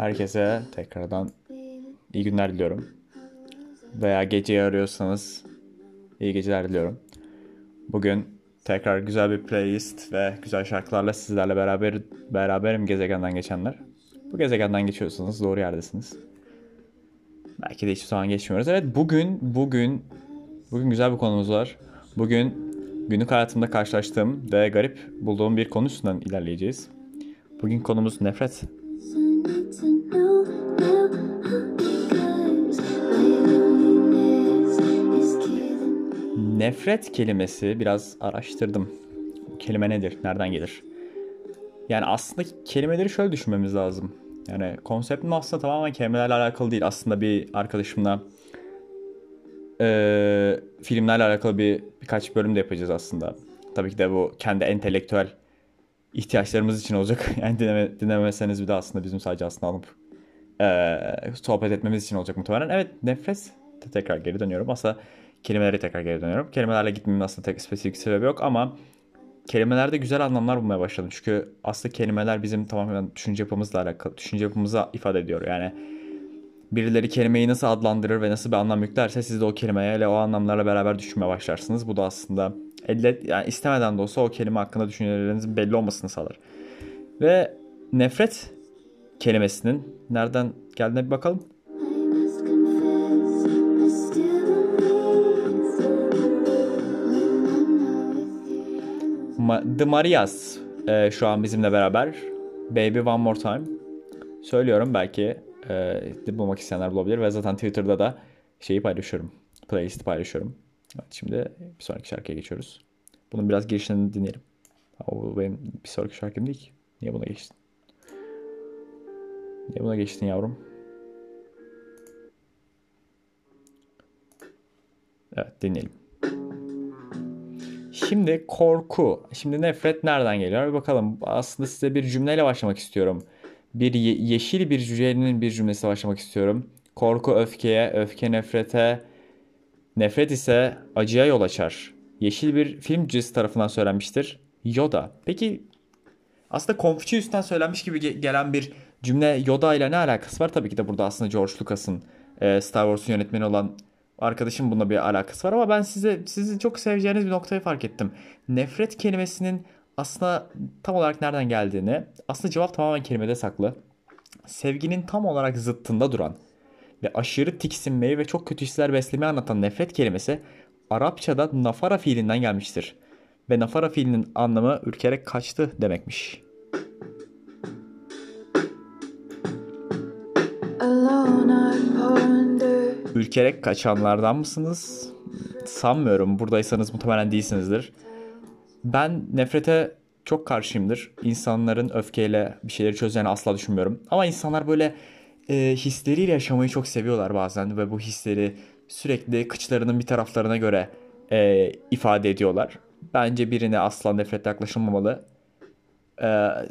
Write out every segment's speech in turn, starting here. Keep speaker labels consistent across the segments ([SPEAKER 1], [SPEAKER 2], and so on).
[SPEAKER 1] Herkese tekrardan iyi günler diliyorum. Veya geceyi arıyorsanız iyi geceler diliyorum. Bugün tekrar güzel bir playlist ve güzel şarkılarla sizlerle beraber beraberim gezegenden geçenler. Bu gezegenden geçiyorsanız doğru yerdesiniz. Belki de hiçbir zaman geçmiyoruz. Evet bugün bugün bugün güzel bir konumuz var. Bugün günlük hayatımda karşılaştığım ve garip bulduğum bir konu üstünden ilerleyeceğiz. Bugün konumuz nefret. Nefret kelimesi biraz araştırdım. Bu kelime nedir? Nereden gelir? Yani aslında kelimeleri şöyle düşünmemiz lazım. Yani konseptim aslında tamamen kelimelerle alakalı değil. Aslında bir arkadaşımla e, filmlerle alakalı bir birkaç bölüm de yapacağız aslında. Tabii ki de bu kendi entelektüel ihtiyaçlarımız için olacak. Yani dinleme, dinlemeseniz bir de aslında bizim sadece aslında alıp e, sohbet etmemiz için olacak muhtemelen. Evet nefes tekrar geri dönüyorum. Aslında kelimelere tekrar geri dönüyorum. Kelimelerle gitmemin aslında tek spesifik sebebi yok ama kelimelerde güzel anlamlar bulmaya başladım. Çünkü aslında kelimeler bizim tamamen düşünce yapımızla alakalı. Düşünce yapımızı ifade ediyor. Yani birileri kelimeyi nasıl adlandırır ve nasıl bir anlam yüklerse siz de o kelimeyle o anlamlarla beraber düşünmeye başlarsınız. Bu da aslında elle, yani istemeden de olsa o kelime hakkında düşüncelerinizin belli olmasını sağlar. Ve nefret kelimesinin nereden geldiğine bir bakalım. The Marias e, şu an bizimle beraber. Baby One More Time. Söylüyorum belki e, bulmak isteyenler bulabilir ve zaten Twitter'da da şeyi paylaşıyorum. Playlist'i paylaşıyorum. Evet, şimdi bir sonraki şarkıya geçiyoruz. Bunun biraz girişini dinleyelim. O benim bir sonraki şarkım değil ki. Niye buna geçtin? Niye buna geçtin yavrum? Evet dinleyelim. Şimdi korku. Şimdi nefret nereden geliyor? Bir bakalım. Aslında size bir cümleyle başlamak istiyorum. Bir ye- yeşil bir cümlenin bir cümlesi başlamak istiyorum. Korku öfkeye, öfke nefrete, nefret ise acıya yol açar. Yeşil bir filmcisi tarafından söylenmiştir. Yoda. Peki aslında Confucius'tan söylenmiş gibi ge- gelen bir cümle Yoda ile ne alakası var? Tabii ki de burada aslında George Lucas'ın e, Star Wars'un yönetmeni olan arkadaşım bununla bir alakası var ama ben size sizi çok seveceğiniz bir noktayı fark ettim. Nefret kelimesinin aslında tam olarak nereden geldiğini, aslında cevap tamamen kelimede saklı. Sevginin tam olarak zıttında duran ve aşırı tiksinmeyi ve çok kötü hisler beslemeyi anlatan nefret kelimesi Arapçada nafara fiilinden gelmiştir. Ve nafara fiilinin anlamı ürkerek kaçtı demekmiş. Ürkerek kaçanlardan mısınız? Sanmıyorum. Buradaysanız muhtemelen değilsinizdir. Ben nefrete çok karşıyımdır. İnsanların öfkeyle bir şeyleri çözeceğini asla düşünmüyorum. Ama insanlar böyle e, hisleriyle yaşamayı çok seviyorlar bazen ve bu hisleri sürekli kıçlarının bir taraflarına göre e, ifade ediyorlar. Bence birine asla nefretle yaklaşılmamalı. E,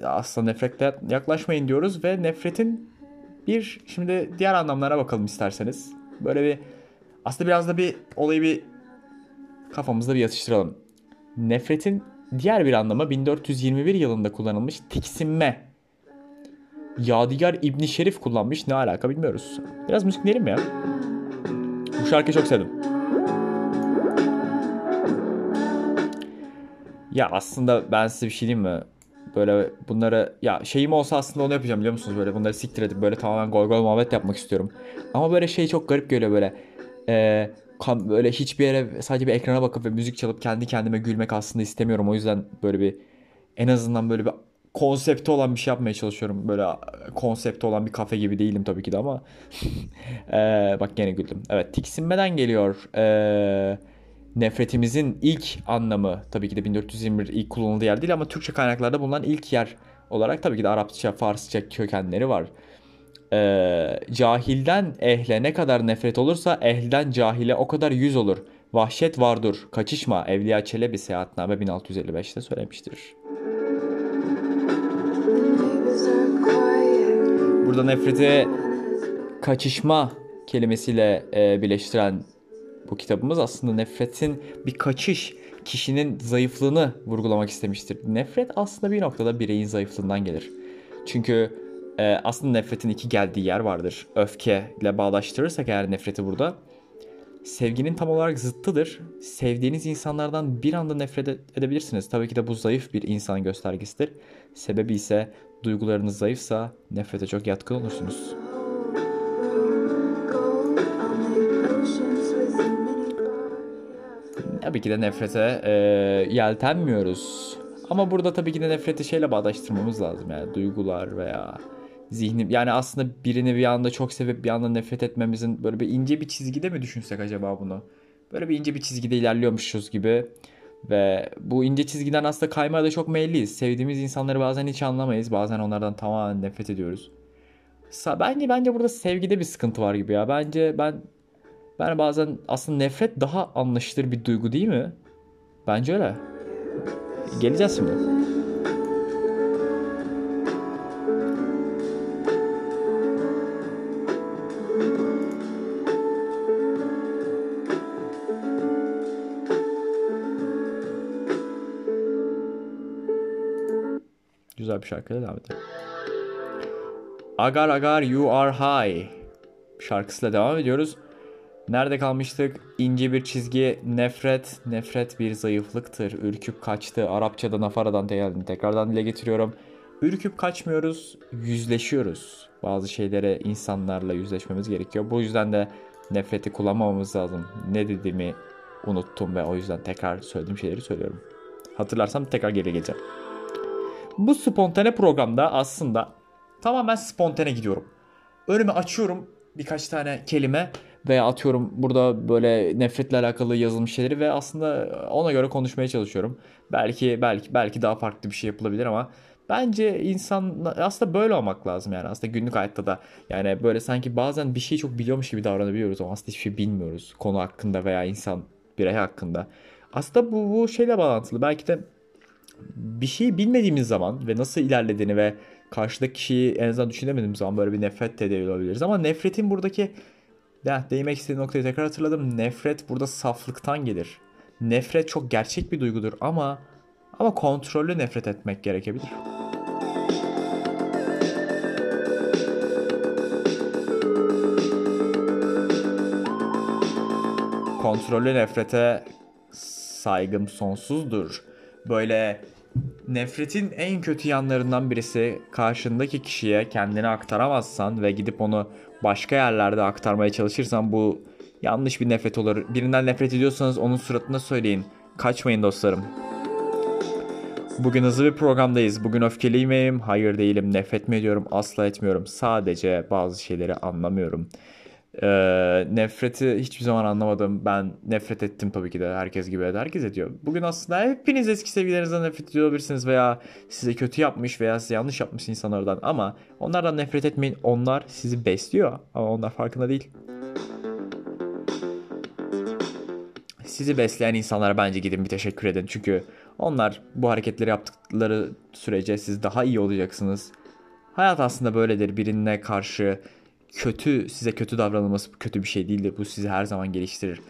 [SPEAKER 1] asla nefretle yaklaşmayın diyoruz ve nefretin bir şimdi diğer anlamlara bakalım isterseniz. Böyle bir aslında biraz da bir olayı bir kafamızda bir yatıştıralım. Nefretin diğer bir anlamı 1421 yılında kullanılmış tiksinme. Yadigar İbni Şerif kullanmış. Ne alaka bilmiyoruz. Biraz müzik dinleyelim ya? Bu şarkıyı çok sevdim. Ya aslında ben size bir şey diyeyim mi? Böyle bunları ya şeyim olsa aslında onu yapacağım biliyor musunuz? Böyle bunları siktir edip böyle tamamen gol gol muhabbet yapmak istiyorum. Ama böyle şey çok garip geliyor böyle. Ee, böyle hiçbir yere sadece bir ekrana bakıp ve müzik çalıp kendi kendime gülmek aslında istemiyorum. O yüzden böyle bir en azından böyle bir konsepti olan bir şey yapmaya çalışıyorum. Böyle konsepti olan bir kafe gibi değilim tabii ki de ama. ee, bak gene güldüm. Evet tiksinmeden geliyor. Ee, nefretimizin ilk anlamı tabii ki de 1421 ilk kullanıldığı yer değil ama Türkçe kaynaklarda bulunan ilk yer olarak tabii ki de Arapça, Farsça kökenleri var. Ee, cahilden ehle ne kadar nefret olursa ehlden cahile o kadar yüz olur. Vahşet vardır, kaçışma. Evliya Çelebi Seyahatname 1655'te söylemiştir. Burada nefreti kaçışma kelimesiyle e, birleştiren bu kitabımız aslında nefretin bir kaçış, kişinin zayıflığını vurgulamak istemiştir. Nefret aslında bir noktada bireyin zayıflığından gelir. Çünkü e, aslında nefretin iki geldiği yer vardır. Öfke ile bağdaştırırsak eğer nefreti burada sevginin tam olarak zıttıdır. Sevdiğiniz insanlardan bir anda nefret edebilirsiniz. Tabii ki de bu zayıf bir insan göstergesidir. Sebebi ise duygularınız zayıfsa nefrete çok yatkın olursunuz. Tabii ki de nefrete e, yeltenmiyoruz. Ama burada tabii ki de nefreti şeyle bağdaştırmamız lazım yani duygular veya zihni yani aslında birini bir anda çok sevip bir anda nefret etmemizin böyle bir ince bir çizgide mi düşünsek acaba bunu? Böyle bir ince bir çizgide ilerliyormuşuz gibi ve bu ince çizgiden aslında kaymaya da çok meyilliyiz. Sevdiğimiz insanları bazen hiç anlamayız. Bazen onlardan tamamen nefret ediyoruz. Bence bence burada sevgide bir sıkıntı var gibi ya. Bence ben ben bazen aslında nefret daha anlaşılır bir duygu değil mi? Bence öyle. Geleceğiz şimdi. Güzel bir şarkıyla devam edelim. Agar Agar You Are High şarkısıyla devam ediyoruz. Nerede kalmıştık? İnce bir çizgi, nefret, nefret bir zayıflıktır. Ürküp kaçtı. Arapçada nafaradan geldi. Tekrardan dile getiriyorum. Ürküp kaçmıyoruz, yüzleşiyoruz. Bazı şeylere insanlarla yüzleşmemiz gerekiyor. Bu yüzden de nefreti kullanmamamız lazım. Ne dediğimi unuttum ve o yüzden tekrar söylediğim şeyleri söylüyorum. Hatırlarsam tekrar geri geleceğim. Bu spontane programda aslında tamamen spontane gidiyorum. Önümü açıyorum birkaç tane kelime veya atıyorum burada böyle nefretle alakalı yazılmış şeyleri ve aslında ona göre konuşmaya çalışıyorum. Belki belki belki daha farklı bir şey yapılabilir ama bence insan aslında böyle olmak lazım yani aslında günlük hayatta da yani böyle sanki bazen bir şeyi çok biliyormuş gibi davranabiliyoruz ama aslında hiçbir şey bilmiyoruz konu hakkında veya insan birey hakkında. Aslında bu, bu şeyle bağlantılı belki de bir şeyi bilmediğimiz zaman ve nasıl ilerlediğini ve karşıdaki kişiyi en azından düşünemediğimiz zaman böyle bir nefret de edebiliriz. Ama nefretin buradaki ya değinmek istediğim noktayı tekrar hatırladım. Nefret burada saflıktan gelir. Nefret çok gerçek bir duygudur ama ama kontrollü nefret etmek gerekebilir. Kontrollü nefrete saygım sonsuzdur. Böyle nefretin en kötü yanlarından birisi karşındaki kişiye kendini aktaramazsan ve gidip onu başka yerlerde aktarmaya çalışırsan bu yanlış bir nefret olur. Birinden nefret ediyorsanız onun suratına söyleyin. Kaçmayın dostlarım. Bugün hızlı bir programdayız. Bugün öfkeli miyim? Hayır değilim. Nefret mi ediyorum? Asla etmiyorum. Sadece bazı şeyleri anlamıyorum. Ee, nefreti hiçbir zaman anlamadım. Ben nefret ettim tabii ki de herkes gibi. Herkes ediyor. Bugün aslında hepiniz eski sevgilerinizden nefret ediyor olabilirsiniz veya size kötü yapmış veya size yanlış yapmış insanlardan ama onlardan nefret etmeyin. Onlar sizi besliyor ama onlar farkında değil. Sizi besleyen insanlara bence gidin bir teşekkür edin. Çünkü onlar bu hareketleri yaptıkları sürece siz daha iyi olacaksınız. Hayat aslında böyledir. Birine karşı kötü size kötü davranılması kötü bir şey değildir. Bu sizi her zaman geliştirir.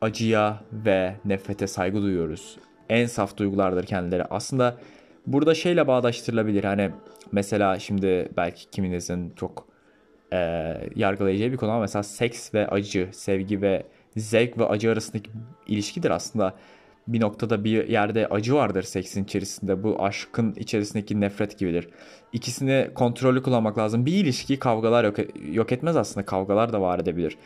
[SPEAKER 1] Acıya ve nefrete saygı duyuyoruz. En saf duygulardır kendileri. Aslında burada şeyle bağdaştırılabilir. Hani mesela şimdi belki kiminizin çok e, yargılayacağı bir konu ama mesela seks ve acı, sevgi ve zevk ve acı arasındaki ilişkidir aslında bir noktada bir yerde acı vardır seksin içerisinde. Bu aşkın içerisindeki nefret gibidir. İkisini kontrollü kullanmak lazım. Bir ilişki kavgalar yok, yok etmez aslında. Kavgalar da var edebilir.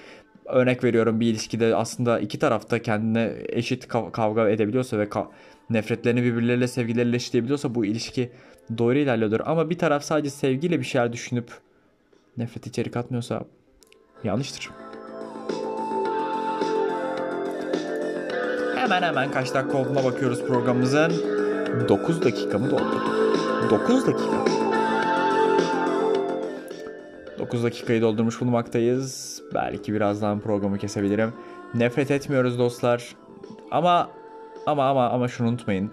[SPEAKER 1] Örnek veriyorum bir ilişkide aslında iki tarafta kendine eşit kavga edebiliyorsa ve ka- nefretlerini birbirleriyle sevgileriyle eşitleyebiliyorsa bu ilişki doğru ilerliyordur. Ama bir taraf sadece sevgiyle bir şeyler düşünüp nefret içeri katmıyorsa yanlıştır. Hemen hemen kaç dakika olduğuna bakıyoruz programımızın. 9 dakika mı doldu? 9 dakika. 9 dakikayı doldurmuş bulunmaktayız. Belki birazdan programı kesebilirim. Nefret etmiyoruz dostlar. Ama ama ama ama şunu unutmayın.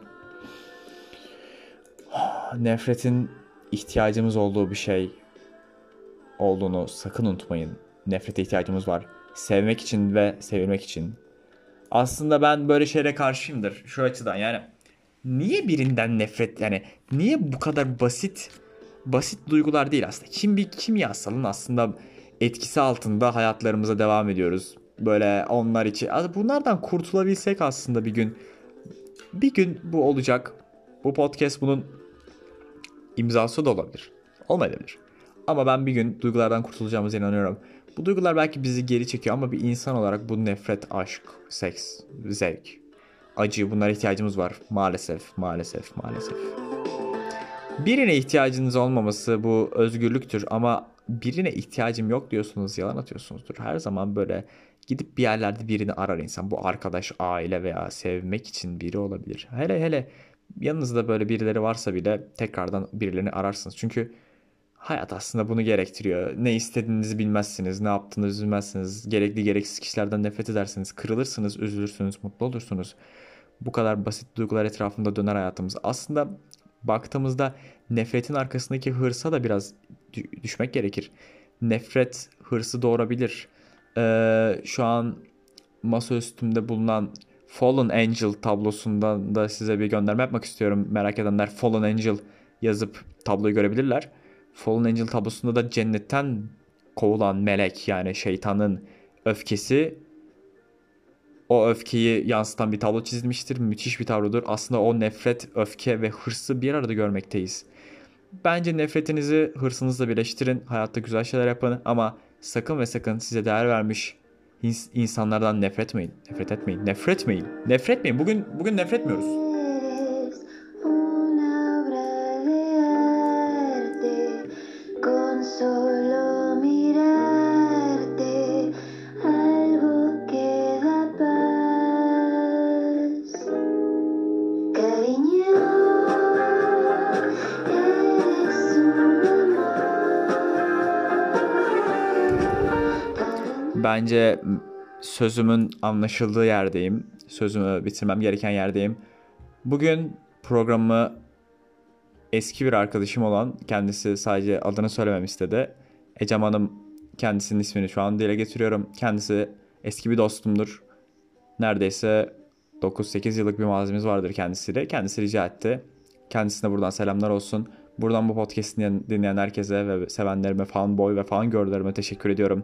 [SPEAKER 1] Nefretin ihtiyacımız olduğu bir şey olduğunu sakın unutmayın. Nefrete ihtiyacımız var. Sevmek için ve sevilmek için aslında ben böyle şeylere karşıyımdır şu açıdan yani niye birinden nefret yani niye bu kadar basit basit duygular değil aslında. Kim bir kimyasalın aslında etkisi altında hayatlarımıza devam ediyoruz. Böyle onlar için. Bunlardan kurtulabilsek aslında bir gün bir gün bu olacak. Bu podcast bunun imzası da olabilir. Olmayabilir. Ama ben bir gün duygulardan kurtulacağımıza inanıyorum. Bu duygular belki bizi geri çekiyor ama bir insan olarak bu nefret, aşk, seks, zevk, acı bunlara ihtiyacımız var. Maalesef, maalesef, maalesef. Birine ihtiyacınız olmaması bu özgürlüktür ama birine ihtiyacım yok diyorsunuz yalan atıyorsunuzdur. Her zaman böyle gidip bir yerlerde birini arar insan. Bu arkadaş, aile veya sevmek için biri olabilir. Hele hele yanınızda böyle birileri varsa bile tekrardan birilerini ararsınız. Çünkü hayat aslında bunu gerektiriyor. Ne istediğinizi bilmezsiniz, ne yaptığınızı bilmezsiniz. Gerekli gereksiz kişilerden nefret edersiniz, kırılırsınız, üzülürsünüz, mutlu olursunuz. Bu kadar basit duygular etrafında döner hayatımız. Aslında baktığımızda nefretin arkasındaki hırsa da biraz düşmek gerekir. Nefret hırsı doğurabilir. Ee, şu an masa üstümde bulunan Fallen Angel tablosundan da size bir gönderme yapmak istiyorum. Merak edenler Fallen Angel yazıp tabloyu görebilirler. Fallen Angel tablosunda da cennetten kovulan melek yani şeytanın öfkesi o öfkeyi yansıtan bir tablo çizilmiştir. Müthiş bir tablodur. Aslında o nefret, öfke ve hırsı bir arada görmekteyiz. Bence nefretinizi hırsınızla birleştirin. Hayatta güzel şeyler yapın ama sakın ve sakın size değer vermiş insanlardan nefret etmeyin. Nefret etmeyin. Nefret etmeyin. Nefret etmeyin. Bugün bugün nefret Bence sözümün anlaşıldığı yerdeyim. Sözümü bitirmem gereken yerdeyim. Bugün programı eski bir arkadaşım olan kendisi sadece adını söylemem istedi. Ecem Hanım kendisinin ismini şu an dile getiriyorum. Kendisi eski bir dostumdur. Neredeyse 9-8 yıllık bir mazimiz vardır kendisiyle. Kendisi rica etti. Kendisine buradan selamlar olsun. Buradan bu podcast'i dinleyen herkese ve sevenlerime, fanboy ve fan gördülerime teşekkür ediyorum.